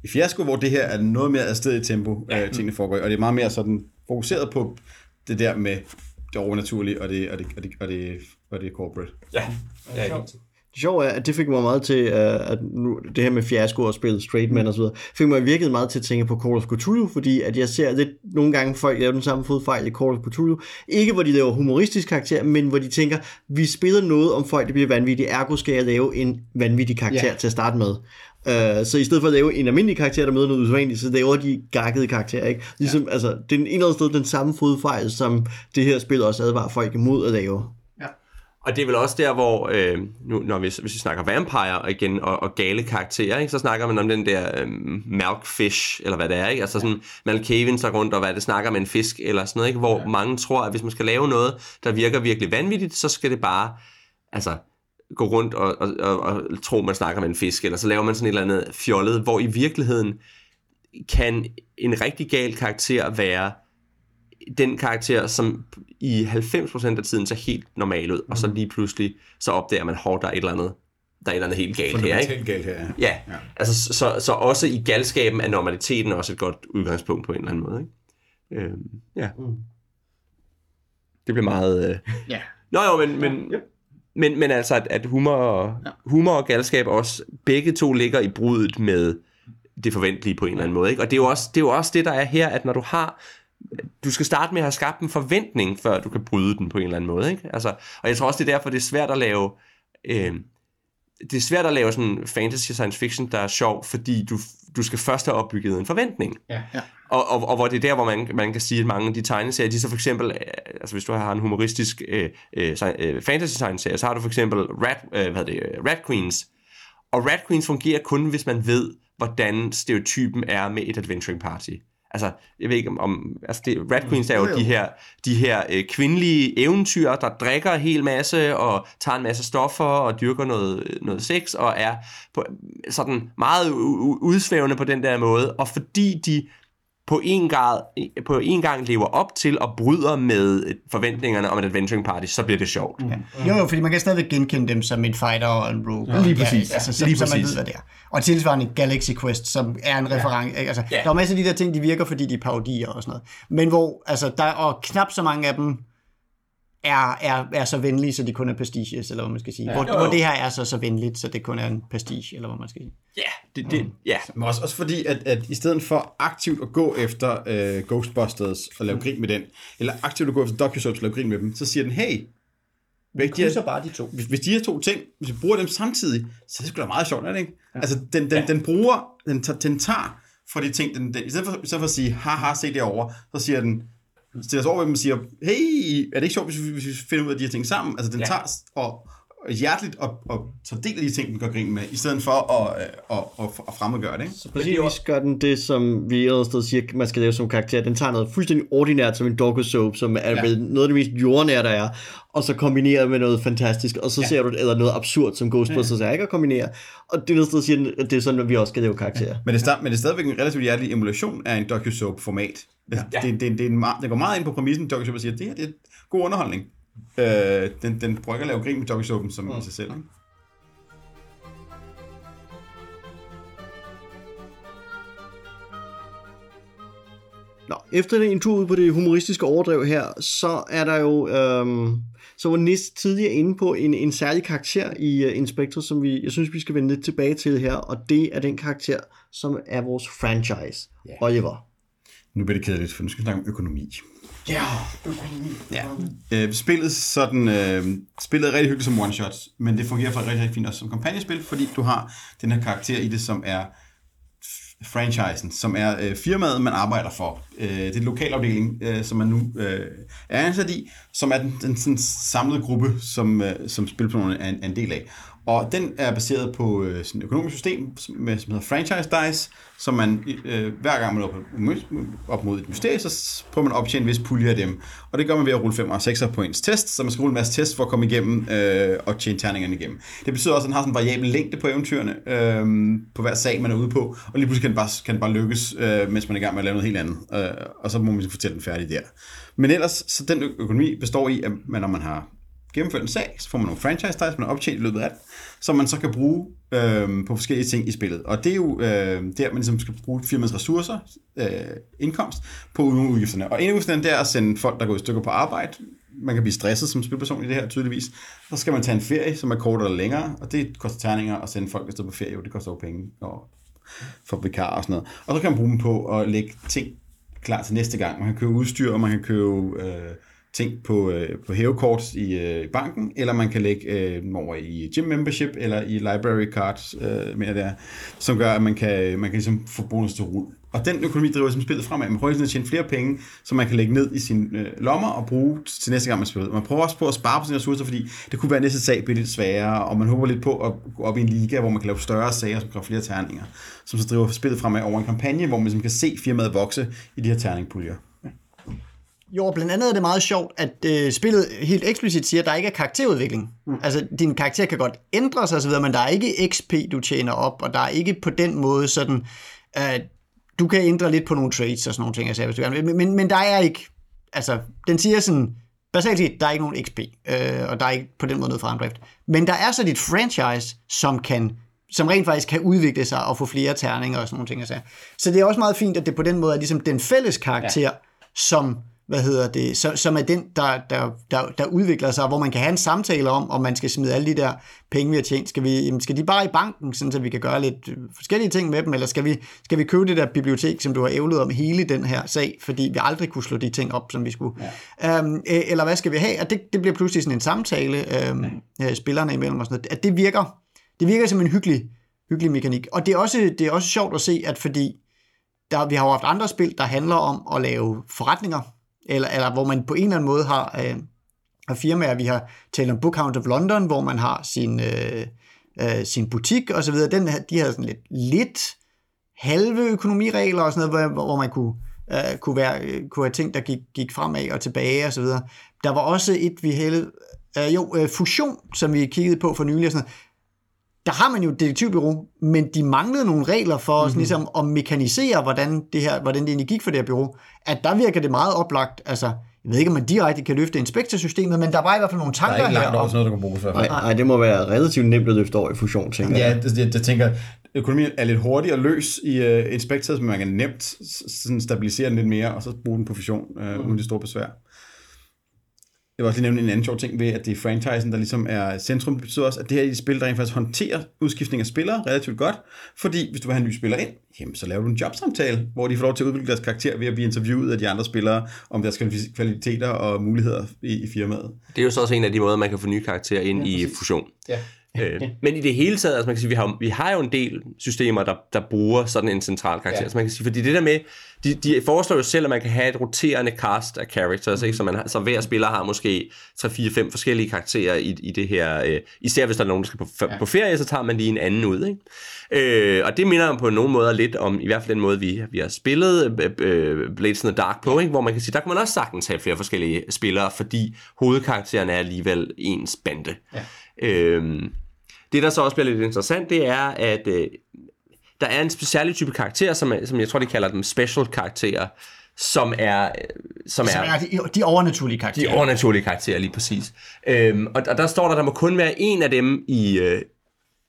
i Fiasko, hvor det her er noget mere afsted i tempo, ja. øh, tingene foregår, og det er meget mere sådan fokuseret på det der med det overnaturlige og det, og det, og det, og det, og det corporate. Ja, ja, ja. Det sjove er, at det fik mig meget til, uh, at nu, det her med fiasko og spille straight man og så videre, fik mig virkelig meget til at tænke på Call of Cthulhu, fordi at jeg ser lidt nogle gange folk lave den samme fodfejl i Call of Cthulhu. Ikke hvor de laver humoristisk karakter, men hvor de tænker, vi spiller noget om folk, der bliver vanvittige, ergo skal jeg lave en vanvittig karakter yeah. til at starte med. Uh, så i stedet for at lave en almindelig karakter, der møder noget usædvanligt, så laver de gakkede karakterer, ikke? Ligesom, ja. altså, det er en eller anden sted den samme fodfejl, som det her spil også advarer folk imod at lave. Og det er vel også der, hvor, øh, nu, når vi, hvis vi snakker vampire igen, og, og gale karakterer, ikke, så snakker man om den der øh, milkfish, eller hvad det er, ikke? altså sådan Malkavian så rundt, og hvad det snakker med en fisk, eller sådan noget, ikke? hvor ja. mange tror, at hvis man skal lave noget, der virker virkelig vanvittigt, så skal det bare, altså, gå rundt og, og, og, og tro, man snakker med en fisk, eller så laver man sådan et eller andet fjollet, hvor i virkeligheden kan en rigtig gal karakter være den karakter, som i 90% af tiden ser helt normal ud, mm. og så mhm. lige pludselig, så opdager man, at der er et eller andet, der er et eller andet helt galt her, ikke? galt her, ja. ja. ja. Altså, så, så også i galskaben er normaliteten også et godt udgangspunkt på en eller anden måde, ikke? Øhm, ja. Mm. Det bliver meget... Øh... Ja. Nå jo, men, men, ja. Men, men altså, at, at humor, og, ja. humor og galskab også, begge to ligger i brudet med det forventelige på en eller anden måde, ikke? Og det er jo også det, er jo også det der er her, at når du har du skal starte med at have skabt en forventning, før du kan bryde den på en eller anden måde. Ikke? Altså, og jeg tror også, det er derfor, det er svært at lave... Øh, det er svært at lave sådan fantasy science fiction, der er sjov, fordi du, du skal først have opbygget en forventning. Ja. ja. Og, og, og hvor det er der, hvor man, man kan sige, at mange af de tegneserier, de så for eksempel, øh, altså hvis du har en humoristisk øh, øh, øh fantasy tegneserie, så har du for eksempel Rat, øh, hvad det, Rat Queens. Og Rat Queens fungerer kun, hvis man ved, hvordan stereotypen er med et adventuring party. Altså, jeg ved ikke om, om altså det, Rat Queens er jo, jo. de her, de her øh, kvindelige eventyr, der drikker en hel masse, og tager en masse stoffer, og dyrker noget, noget sex, og er på, sådan meget udsvævende på den der måde. Og fordi de på en, grad, på en gang lever op til og bryder med forventningerne om et adventuring party, så bliver det sjovt. Ja. Jo, jo, fordi man kan stadig genkende dem som en fighter og en rogue. Ja, lige præcis. Ja, altså, så, lige så præcis. man ved, hvad det er. Og tilsvarende Galaxy Quest, som er en reference. Ja. Altså, ja. Der er masser af de der ting, de virker, fordi de er parodier og sådan noget. Men hvor, altså, der er knap så mange af dem, er, er, er så venlige, så det kun er pastiches, eller hvad man skal sige. Ja, hvor, jo, jo. hvor det her er så, så venligt, så det kun er en pastiche, eller hvad man skal sige. Ja, det, det, mm. ja. Men også, også fordi, at, at i stedet for aktivt at gå efter uh, Ghostbusters og lave grin med den, eller aktivt at gå efter DocuSoaps og lave grin med dem, så siger den, hey, vi krydser bare de to. Hvis, hvis de her to ting, hvis vi bruger dem samtidig, så er det sgu da meget sjovt, er det ikke? Ja. Altså, den, den, ja. den bruger, den, den tager for de ting, den, den, i, stedet for, i stedet for at sige, haha, se derovre, så siger den, stiller sig over ved dem og siger, hey, er det ikke sjovt, hvis vi, hvis vi finder ud af de her ting sammen? Altså, den ja. tager og, hjerteligt og, og tager del af de ting, den gør grin med, i stedet for at, at, at, at fremmedgøre det. Ikke? Så præcis gør den det, som vi et sted siger, man skal lave som karakter. Den tager noget fuldstændig ordinært som en dog soap, som er ja. noget af det mest jordnære, der er, og så kombinerer med noget fantastisk, og så ja. ser du eller noget absurd, som Ghostbusters ja. er ikke at kombinere. Og det er sted siger, at det er sådan, at vi også skal lave karakterer. Ja. Men, det er, men det er stadigvæk en relativt hjertelig emulation af en docu-soap-format. Ja. Det, det, det, det, er en, det går meget ind på præmissen, docu-soap, og siger, at det her det er god underholdning. Øh, den, den prøver at lave grin med Doggy Soapen som mm. i sig selv. Ikke? Nå, efter en tur ud på det humoristiske overdrev her, så er der jo, øhm, så var Nis tidligere inde på en, en særlig karakter i uh, Inspector, som vi, jeg synes, vi skal vende lidt tilbage til her, og det er den karakter, som er vores franchise, yeah. Oliver. Nu bliver det kedeligt, for nu skal vi snakke om økonomi. Ja, økonomi. Ja. Øh, spillet, sådan, øh, spillet er rigtig hyggeligt som one-shots, men det fungerer faktisk rigtig, rigtig fint også som kampagnespil, fordi du har den her karakter i det, som er franchisen, som er øh, firmaet, man arbejder for. Øh, det er en lokalafdeling, øh, som man nu øh, er ansat i, som er den, den sådan samlede gruppe, som, øh, som spilplanen er en, er en del af. Og den er baseret på øh, sådan et økonomisk system, som, som hedder Franchise Dice, som man øh, hver gang man er op mod et mysterie, så prøver man at optjene en vis pulje af dem. Og det gør man ved at rulle 5 og 6 points test, så man skal rulle en masse test for at komme igennem øh, og tjene terningerne igennem. Det betyder også, at den har sådan en variabel længde på eventyrene, øh, på hver sag, man er ude på, og lige pludselig kan den bare, kan den bare lykkes, øh, mens man er i gang med at lave noget helt andet. Øh, og så må man fortælle den færdig der. Men ellers, så den økonomi består i, at man, når man har gennemført en sag, så får man nogle franchise dice, man har optjent i løbet af det, som man så kan bruge øh, på forskellige ting i spillet. Og det er jo øh, der, man ligesom skal bruge firmaets ressourcer, øh, indkomst, på udgifterne. Og en af udgifterne der er at sende folk, der går i stykker på arbejde. Man kan blive stresset som spilperson i det her, tydeligvis. Så skal man tage en ferie, som er kortere eller længere, og det koster terninger at sende folk afsted på ferie, jo, det koster jo penge og for vikar og sådan noget. Og så kan man bruge dem på at lægge ting klar til næste gang. Man kan købe udstyr, og man kan købe... Øh, ting på, øh, på hævekort i øh, banken, eller man kan lægge øh, over i gym membership, eller i library cards, øh, mener det er, som gør, at man kan, øh, man kan ligesom få bonus til rul. Og den økonomi driver som spillet fremad. Man prøver ligesom at tjene flere penge, som man kan lægge ned i sine øh, lommer og bruge til næste gang, man spiller. Man prøver også på at spare på sine ressourcer, fordi det kunne være næste sag bliver lidt sværere, og man håber lidt på at gå op i en liga, hvor man kan lave større sager, som kræver flere terninger, som så driver spillet fremad over en kampagne, hvor man ligesom kan se firmaet vokse i de her terningpuljer. Jo, blandt andet er det meget sjovt, at øh, spillet helt eksplicit siger, at der ikke er karakterudvikling. Mm. Altså, din karakter kan godt ændre sig osv., men der er ikke XP, du tjener op, og der er ikke på den måde sådan, øh, du kan ændre lidt på nogle traits og sådan nogle ting, altså, hvis du gerne vil, men, men der er ikke, altså, den siger sådan, basalt set, der er ikke nogen XP, øh, og der er ikke på den måde noget fremdrift. Men der er så dit franchise, som kan som rent faktisk kan udvikle sig og få flere terninger og sådan nogle ting. Altså. Så det er også meget fint, at det på den måde er ligesom den fælles karakter, ja. som hvad hedder det, som, som er den, der, der, der, der udvikler sig, hvor man kan have en samtale om, om man skal smide alle de der penge, vi har tjent. Skal, vi, jamen, skal de bare i banken, sådan, så vi kan gøre lidt forskellige ting med dem, eller skal vi, skal vi købe det der bibliotek, som du har ævlet om hele den her sag, fordi vi aldrig kunne slå de ting op, som vi skulle. Ja. Øhm, eller hvad skal vi have? Og det, det bliver pludselig sådan en samtale, øhm, ja. spillerne imellem og sådan noget. At det virker, det virker som en hyggelig, hyggelig mekanik. Og det er, også, det er også sjovt at se, at fordi der, vi har jo haft andre spil, der handler om at lave forretninger, eller, eller hvor man på en eller anden måde har, øh, har firmaer. Vi har talt om Bookhound of London, hvor man har sin, øh, øh, sin butik og så videre. Den, de havde sådan lidt, lidt halve økonomiregler og sådan noget, hvor, hvor man kunne, øh, kunne, være, øh, kunne have ting, der gik, gik fremad og tilbage og så videre. Der var også et, vi havde, øh, jo, øh, fusion, som vi kiggede på for nylig og sådan noget der har man jo et detektivbyrå, men de manglede nogle regler for mm-hmm. sådan, ligesom, at mekanisere, hvordan det, her, hvordan det egentlig gik for det her bureau. At der virker det meget oplagt, altså, jeg ved ikke, om man direkte kan løfte inspektorsystemet, men der var i hvert fald nogle tanker her. Der er ikke langt over sådan noget, der kan bruges. Nej, nej, det må være relativt nemt at løfte over i fusion, tænker ja, jeg. Ja, det, det, det, tænker økonomien er lidt hurtigere løs i uh, inspectors, men man kan nemt sådan stabilisere den lidt mere, og så bruge den på fusion, uh, mm. uden det store besvær. Jeg vil også lige nævne en anden sjov ting ved, at det er franchisen, der ligesom er centrum. Det betyder også, at det her er et spil, der rent faktisk håndterer udskiftning af spillere relativt godt. Fordi hvis du vil have en ny spiller ind, jamen, så laver du en jobsamtale, hvor de får lov til at udvikle deres karakter ved at blive interviewet af de andre spillere om deres kvaliteter og muligheder i, i firmaet. Det er jo så også en af de måder, man kan få nye karakterer ind ja, i fusion. Ja. Øh, men i det hele taget, altså man kan sige, vi har, vi har jo en del systemer, der, der bruger sådan en central karakter. Ja. Så man kan sige, fordi det der med, de, de foreslår jo selv, at man kan have et roterende cast af characters, mm. ikke? Så, man har, så hver spiller har måske 3-4-5 forskellige karakterer i, i det her. Øh, især hvis der er nogen, der skal på, ja. på ferie, så tager man lige en anden ud. Ikke? Øh, og det minder på nogle måder lidt om, i hvert fald den måde, vi, vi har spillet øh, øh, Blades in the Dark på, ikke? hvor man kan sige, der kan man også sagtens have flere forskellige spillere, fordi hovedkarakteren er alligevel ens bande. Ja. Øh, det, der så også bliver lidt interessant, det er, at øh, der er en speciel type karakter, som, er, som jeg tror, de kalder dem special karakterer, som er... Som, som er, er de, de overnaturlige karakterer. De overnaturlige karakterer, lige præcis. Øhm, og, og der står der, der må kun være en af dem i, øh,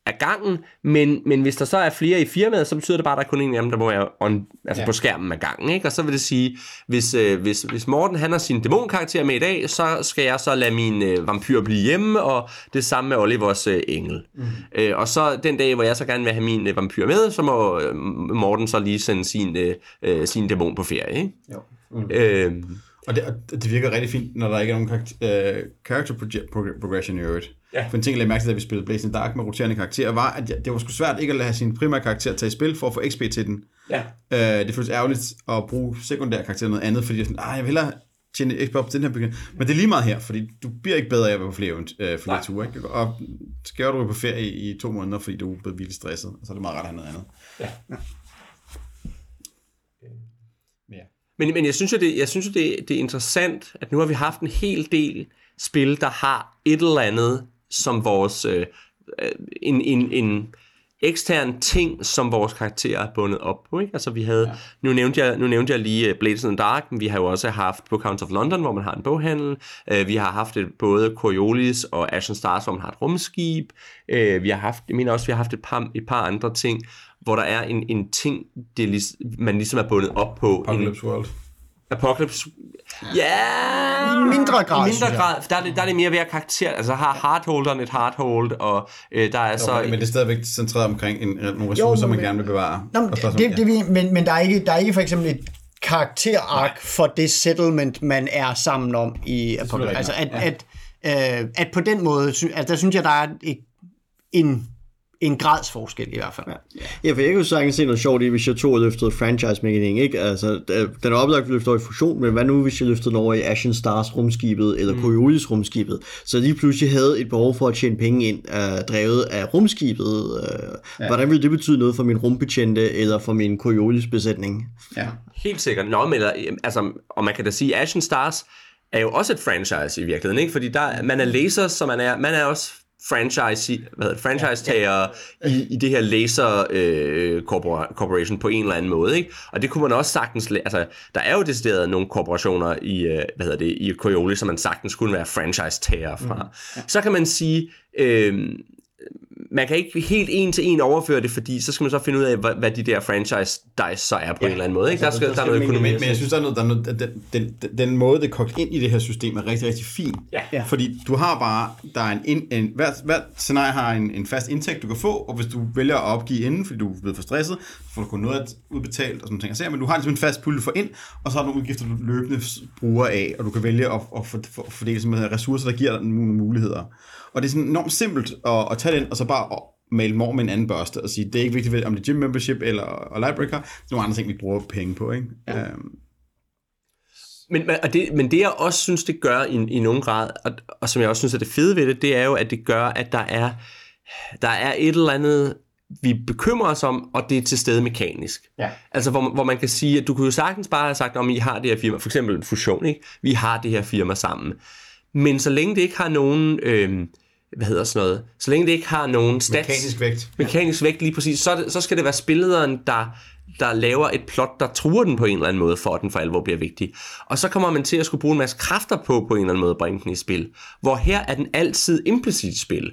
af gangen, men, men hvis der så er flere i firmaet, så betyder det bare, at der er kun en af dem, der må være on, altså ja. på skærmen af gangen. Ikke? Og så vil det sige, hvis, øh, hvis, hvis Morten han har sin dæmonkarakter med i dag, så skal jeg så lade min øh, vampyr blive hjemme, og det samme med Olivers øh, engel. Mm. Øh, og så den dag, hvor jeg så gerne vil have min øh, vampyr med, så må øh, Morten så lige sende sin, øh, øh sin dæmon på ferie. Ikke? Jo. Mm. Øh, og det, og det virker rigtig fint, når der ikke er nogen karakter, uh, character progression i øvrigt. Ja. For en ting, jeg lagde mærke til, da vi spillede Blazing Dark med roterende karakterer, var, at det var sgu svært ikke at lade sin primære karakter tage i spil for at få XP til den. Ja. Uh, det føles ærgerligt at bruge sekundære karakterer noget andet, fordi jeg, sådan, jeg vil hellere tjene XP op til den her begyndelse. Men det er lige meget her, fordi du bliver ikke bedre af at være på flere, uh, flere ture. Ikke? Og skal du på ferie i, to måneder, fordi du er blevet vildt stresset, så er det meget ret at have noget andet. Ja. ja. (laughs) Men, men jeg synes jo, det, jeg synes jo det, det er interessant, at nu har vi haft en hel del spil, der har et eller andet som vores... Øh, øh en, en, en ekstern ting, som vores karakterer er bundet op på. Ikke? Altså vi havde, ja. nu, nævnte jeg, nu nævnte jeg lige øh, Blades in the Dark, men vi har jo også haft Bookhounds of London, hvor man har en boghandel. Uh, vi har haft et, både Coriolis og Ashen Stars, hvor man har et rumskib. Uh, vi har haft, jeg mener også, vi har haft et par, et par andre ting, hvor der er en, en ting, det, man ligesom er bundet op på. Apocalypse en, World. Apocalypse Ja, i mindre grad. I mindre grad, der er, det, der er det mere ved at karakter. Altså har hardholderen et hardhold, og øh, der er jo, så... Men, men det er stadigvæk centreret omkring en, nogle ressourcer, man gerne vil bevare. Nå, men, det, det, det, men, men der, er ikke, der er ikke for eksempel et karakterark for det settlement, man er sammen om i Apocalypse. Altså at, ja. at, øh, at på den måde, altså, der synes jeg, der er et, en en gradsforskel i hvert fald. Ja, ja for jeg kan jo sagtens se noget sjovt i, hvis jeg tog og løftede franchise mekanik, ikke? Altså, den er oplagt løftet over i fusion, men hvad nu, hvis jeg løftede den over i Ashen Stars rumskibet, eller mm. Coriolis rumskibet, så lige pludselig havde et behov for at tjene penge ind, uh, drevet af rumskibet. Uh, ja. Hvordan ville det betyde noget for min rumbetjente, eller for min Coriolis besætning? Ja, helt sikkert. Nå, men, altså, og man kan da sige, Ashen Stars er jo også et franchise i virkeligheden, ikke? Fordi der, man er laser, så man er, man er også franchise, hvad hedder franchise-tager ja, ja. i, i det her laser øh, corporation på en eller anden måde, ikke? Og det kunne man også sagtens, altså, der er jo decideret nogle korporationer i, øh, hvad hedder det, i Coriolis, som man sagtens kunne være franchise-tager fra. Mm, ja. Så kan man sige, øh, man kan ikke helt en til en overføre det, fordi så skal man så finde ud af, hvad, hvad de der franchise dice så er på ja, en eller anden måde. Ikke? Der skal, der, der er noget økonomi. Men, men jeg synes, der er noget, der er noget den, den, den, den måde, det er kogt ind i det her system, er rigtig, rigtig fin. Ja. Ja. Fordi du har bare, der er en, en, en hver, hver scenarie har en, en fast indtægt, du kan få, og hvis du vælger at opgive inden, fordi du er blevet for stresset, så får du kun noget udbetalt og sådan ting. Så, men du har ligesom en fast pulje for ind, og så har du nogle udgifter, du løbende bruger af, og du kan vælge at, at, for, for, fordele simpelthen ressourcer, der giver dig nogle muligheder. Og det er sådan enormt simpelt at, at tage den, og så bare male mor med en anden børste og sige, det er ikke vigtigt, om det er gym membership eller og library card, nogle andre ting, vi bruger penge på. Ikke? Ja. Øhm, Men, men- og det, men det jeg også synes, det gør i, i nogen grad, og, og som jeg også synes er det fede ved det, det er jo, at det gør, at der er, der er et eller andet, vi bekymrer os om, og det er til stede mekanisk. Ja. Altså, hvor, hvor man kan sige, at du kunne jo sagtens bare have sagt, om I har det her firma, for eksempel fusion, ikke? Vi har det her firma sammen. Men så længe det ikke har nogen, øh, hvad hedder sådan noget, så længe det ikke har nogen stats, mekanisk vægt. mekanisk vægt lige præcis, så, det, så skal det være spillederen, der, der laver et plot, der truer den på en eller anden måde, for at den for alvor bliver vigtig. Og så kommer man til at skulle bruge en masse kræfter på, på en eller anden måde at bringe den i spil. Hvor her er den altid implicit i spil.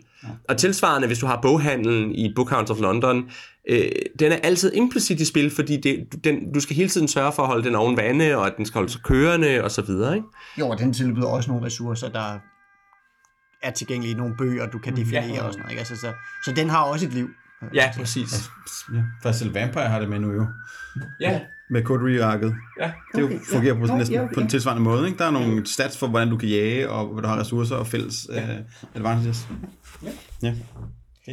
Og tilsvarende, hvis du har boghandlen i Bookhounds of London, øh, den er altid implicit i spil, fordi det, den, du skal hele tiden sørge for at holde den oven vande, og at den skal holde sig kørende, og så videre, ikke? Jo, og den tilbyder også nogle ressourcer, der er tilgængelige i nogle bøger, du kan definere ja. og sådan noget. Ikke? Altså, så, så den har også et liv. Ja, præcis. Ja. Faktisk selv Vampire har det med nu jo. Ja, Med Coterie-arket. ja. Det Okay, fungerer ja. på, næsten, ja, okay. på en tilsvarende måde. Ikke? Der er nogle stats for, hvordan du kan jage, og hvad du har ressourcer og fælles ja. uh, advantages. Ja.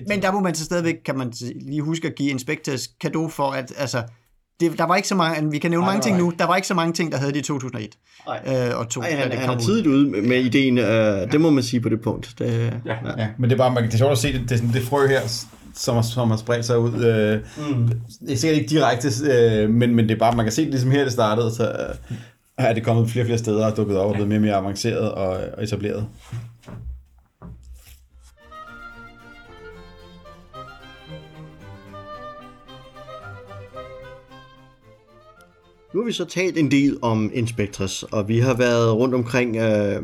Men der må man så stadigvæk, kan man lige huske at give Inspectors kado for, at altså, det, der var ikke så mange, vi kan nævne Nej, mange ting nu, der var ikke så mange ting, der havde det i 2001. Nej. Øh, og to, Ej, da han, det han kom er ud. tidligt ude med, med ideen, øh, det må man sige på det punkt. Det, ja. ja. Men det er bare, man, det er sjovt at se det, det, sådan, det frø her, som, har- som har spredt sig ud. Øh, mm. Det er sikkert ikke direkte, øh, men, men det er bare, man kan se det ligesom her, det startede, så øh, er det kommet flere og flere steder og dukket op og blevet mere og mere avanceret og, og etableret. Nu har vi så talt en del om Inspectors, og vi har været rundt omkring, øh,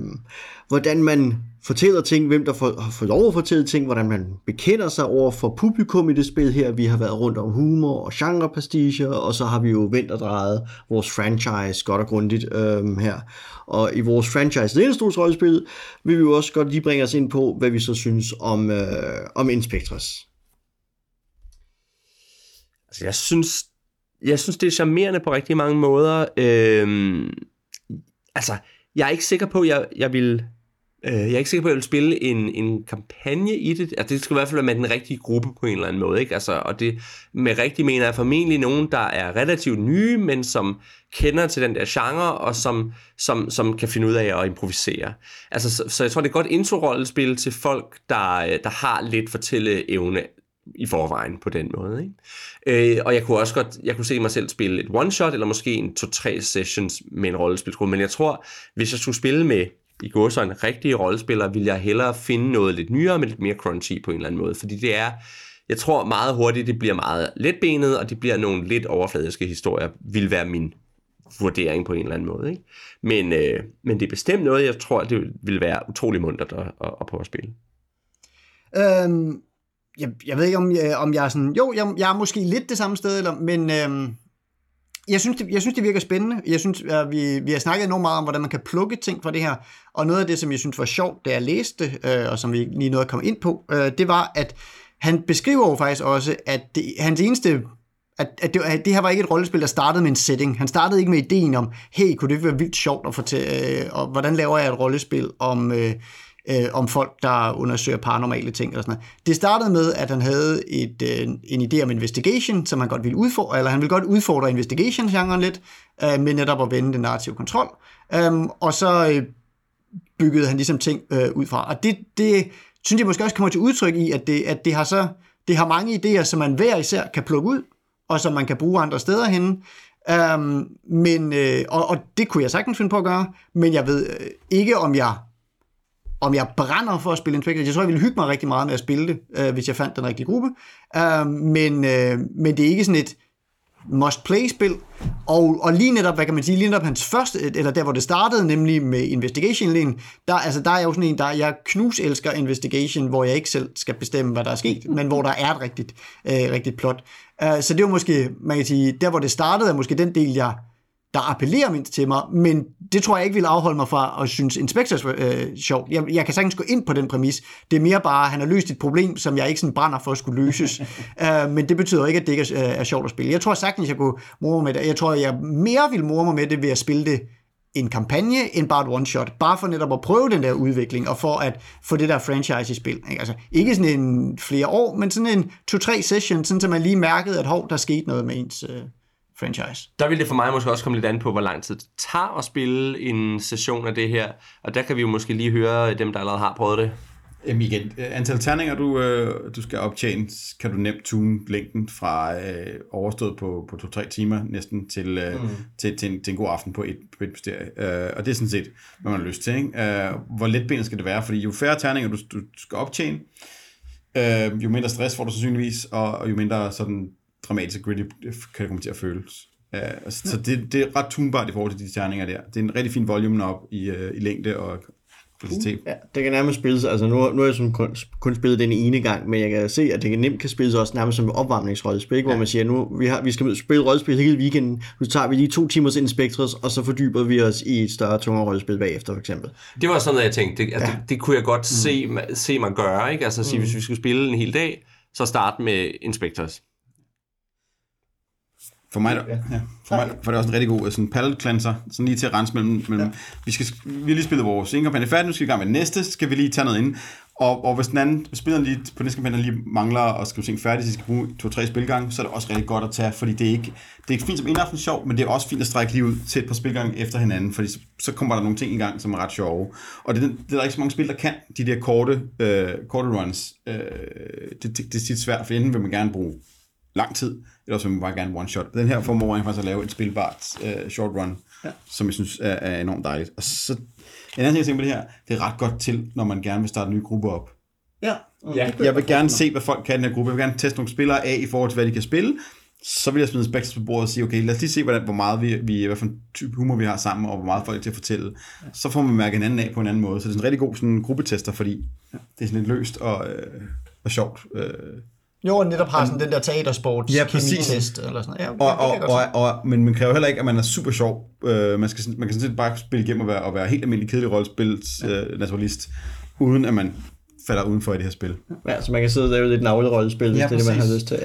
hvordan man fortæller ting, hvem der får, har fået lov at fortælle ting, hvordan man bekender sig over for publikum i det spil her. Vi har været rundt om humor og genrepastiger, og så har vi jo vendt og drejet vores franchise godt og grundigt øh, her. Og i vores franchise ledestolsrollespil vil vi jo også godt lige bringe os ind på, hvad vi så synes om, øh, om Inspectors. Altså, jeg synes, jeg synes, det er charmerende på rigtig mange måder. Øhm, altså, jeg er ikke sikker på, at jeg, jeg vil... Øh, jeg er ikke sikker på, at jeg vil spille en, en kampagne i det. Altså, det skal i hvert fald være med den rigtige gruppe på en eller anden måde. Ikke? Altså, og det med rigtig mener jeg formentlig nogen, der er relativt nye, men som kender til den der genre, og som, som, som kan finde ud af at improvisere. Altså, så, så jeg tror, det er et godt intro-rollespil til folk, der, øh, der har lidt fortælleevne i forvejen på den måde. Ikke? Øh, og jeg kunne også godt, jeg kunne se mig selv spille et one-shot, eller måske en to-tre sessions med en rollespilsgruppe, men jeg tror, hvis jeg skulle spille med i går så en rigtig rollespiller, ville jeg hellere finde noget lidt nyere, men lidt mere crunchy på en eller anden måde, fordi det er, jeg tror meget hurtigt, det bliver meget letbenet, og det bliver nogle lidt overfladiske historier, vil være min vurdering på en eller anden måde. Ikke? Men, øh, men det er bestemt noget, jeg tror, det vil være utrolig muntert at, at, at prøve at spille. Øhm, jeg, jeg ved ikke, om jeg, om jeg er sådan... Jo, jeg, jeg er måske lidt det samme sted, eller, men Øh, jeg, synes, det, jeg synes, det virker spændende. Jeg synes, at vi, vi har snakket enormt meget om, hvordan man kan plukke ting fra det her. Og noget af det, som jeg synes var sjovt, da jeg læste, øh, og som vi lige nåede at komme ind på, øh, det var, at han beskriver jo faktisk også, at det, hans eneste at, at, det, at det her var ikke et rollespil, der startede med en setting. Han startede ikke med ideen om, hey, kunne det være vildt sjovt at fortælle, øh, og hvordan laver jeg et rollespil om, øh, øh, om folk, der undersøger paranormale ting eller sådan noget. Det startede med, at han havde et, øh, en idé om investigation, som han godt ville udfordre, eller han ville godt udfordre investigation-genren lidt, øh, med netop at vende den narrative kontrol. Øh, og så øh, byggede han ligesom ting øh, ud fra. Og det, det synes jeg måske også kommer til udtryk i, at det, at det har så det har mange idéer, som man hver især kan plukke ud, og som man kan bruge andre steder henne. Um, men, øh, og, og det kunne jeg sagtens finde på at gøre, men jeg ved øh, ikke, om jeg om jeg brænder for at spille Infected. Jeg tror, jeg ville hygge mig rigtig meget med at spille det, øh, hvis jeg fandt den rigtige gruppe. Øh, men, øh, men det er ikke sådan et, must-play-spil, og, og lige netop, hvad kan man sige, lige netop hans første, øh, eller der hvor det startede, nemlig med investigation der, altså, der er jo sådan en, der jeg knus elsker investigation, hvor jeg ikke selv skal bestemme, hvad der er sket, men hvor der er et rigtigt, øh, rigtigt plot. Uh, så det var måske, man kan sige, der hvor det startede, er måske den del, jeg der appellerer mindst til mig, men det tror jeg ikke vil afholde mig fra at synes Inspectors øh, sjovt. Jeg, jeg kan sagtens gå ind på den præmis. Det er mere bare, at han har løst et problem, som jeg ikke sådan brænder for at skulle løses. uh, (laughs) men det betyder ikke, at det ikke er, er sjovt at spille. Jeg tror sagtens, jeg kunne morme med det. Jeg tror, jeg mere vil morme med det ved at spille det en kampagne end bare et one-shot. Bare for netop at prøve den der udvikling, og for at få det der franchise i spil. Ikke? Altså, ikke sådan en flere år, men sådan en to-tre session, sådan så man lige mærkede, at hov, der skete noget med ens... Øh, franchise. Der vil det for mig måske også komme lidt an på, hvor lang tid det tager at spille en session af det her. Og der kan vi jo måske lige høre dem, der allerede har prøvet det. Jamen igen, antal terninger, du, øh, du skal optjene, kan du nemt tune længden fra øh, overstået på, på 2-3 timer næsten til, øh, mm. til, til, en, til en god aften på et, på et mysterie. Øh, og det er sådan set, hvad man har lyst til. Ikke? Øh, hvor letbenet skal det være? Fordi jo færre terninger, du, du skal optjene, øh, jo mindre stress får du sandsynligvis, og, og jo mindre sådan dramatisk og gritty kan det komme til at føles. Uh, så det, det er ret tunbart i forhold til de terninger der. Det er en rigtig fin volume op i, uh, i længde og kvalitet. Ja, det kan nærmest spilles, altså nu, nu har jeg sådan kun, kun spillet den ene gang, men jeg kan se, at det kan nemt kan spilles også nærmest som et opvarmningsrollespil, ja. hvor man siger, nu vi, har, vi skal spille rollespil hele weekenden, nu tager vi lige to timers Inspectors, og så fordyber vi os i et større, tungere rollespil bagefter, for eksempel. Det var sådan, at jeg tænkte, det, altså, ja. det, det kunne jeg godt mm. se, se mig gøre, ikke? Altså sige, mm. hvis vi skulle spille en hel dag, så starte med Inspectors. For mig, ja. Ja, for mig for det er også en rigtig god sådan palette cleanser, sådan lige til at rense mellem, mellem ja. vi, skal, vi har lige spillet vores ene kampagne færdig, nu skal vi i gang med den næste, skal vi lige tage noget ind, og, og hvis den anden spiller lige på næste kampagne lige mangler at skrive ting færdigt, så skal bruge to-tre spilgange, så er det også rigtig godt at tage, fordi det er ikke, det er ikke fint som en aften sjov, men det er også fint at strække lige ud til et par spilgange efter hinanden, fordi så, så kommer der nogle ting i gang, som er ret sjove. Og det, det, det er der ikke så mange spil, der kan, de der korte, øh, korte runs. Øh, det, det, det, er tit svært, for enten vil man gerne bruge lang tid, eller så vil man bare gerne one shot. Den her formår jeg faktisk at lave et spilbart uh, short run, ja. som jeg synes er, er enormt dejligt. Og så, en anden ting, jeg tænker på det her, det er ret godt til, når man gerne vil starte en ny gruppe op. Ja. ja. Jeg vil gerne se, hvad folk kan i den her gruppe. Jeg vil gerne teste nogle spillere af i forhold til, hvad de kan spille. Så vil jeg smide Spectres på bordet og sige, okay, lad os lige se, hvordan, hvor meget vi, vi, hvad for en type humor vi har sammen, og hvor meget folk til at fortælle. Så får man mærke hinanden af på en anden måde. Så det er en rigtig god sådan, gruppetester, fordi det er sådan lidt løst og, øh, og sjovt. Øh, jo, netop har sådan den der teatersport ja, præcis. test eller sådan ja, og, og, og, og, men man kræver heller ikke, at man er super sjov. Uh, man, skal, man kan sådan set bare spille igennem og være, og være helt almindelig kedelig rollespils ja. uh, naturalist, uden at man falder udenfor i det her spil. Ja, så man kan sidde og lave lidt navlerollespil, hvis ja, det er det, man har lyst til.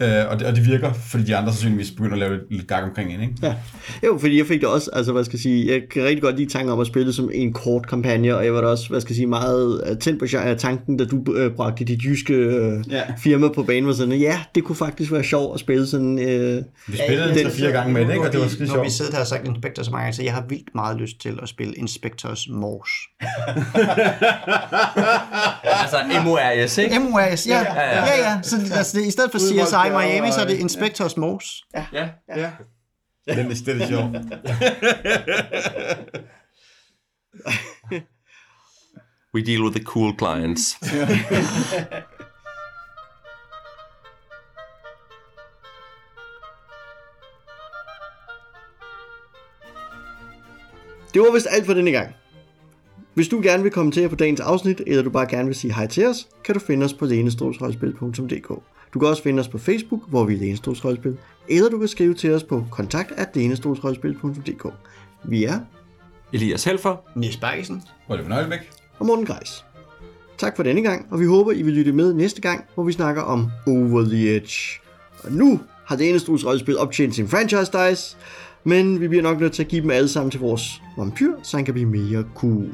Ja. Øh, og, det, og det virker, fordi de andre sandsynligvis begynder at lave lidt, lidt gag omkring en, ikke? Ja. Jo, fordi jeg fik det også, altså hvad skal jeg sige, jeg kan rigtig godt lide tanken om at spille som en kort kampagne, og jeg var da også, hvad skal jeg sige, meget øh, tændt på tanken, da du øh, bragte dit jyske øh, ja. firma på banen, var sådan, ja, det kunne faktisk være sjovt at spille sådan... Øh, vi spillede ja, den fire gange med det, ikke? Og det var skide sjovt. Når vi sidder her og sagt Inspector så mange så jeg har vildt meget lyst til at spille Inspectors Morse. (laughs) altså, MORS, ikke? MORS, ja. Ja, ja, ja. ja. Så altså, det, i stedet for CSI Miami, så er det Inspectors Morse. Ja. ja. ja. Den er stille sjov. (laughs) We deal with the cool clients. (laughs) Det var vist alt for denne gang. Hvis du gerne vil kommentere på dagens afsnit, eller du bare gerne vil sige hej til os, kan du finde os på lenestolsrollespil.dk. Du kan også finde os på Facebook, hvor vi er Lenestolsrollespil, eller du kan skrive til os på kontakt at Vi er Elias Helfer, Niels Bergesen, Oliver Nøglebæk og Morten Greis. Tak for denne gang, og vi håber, I vil lytte med næste gang, hvor vi snakker om Over the Edge. Og nu har det eneste rollespil optjent sin franchise dice, men vi bliver nok nødt til at give dem alle sammen til vores vampyr, så han kan blive mere cool.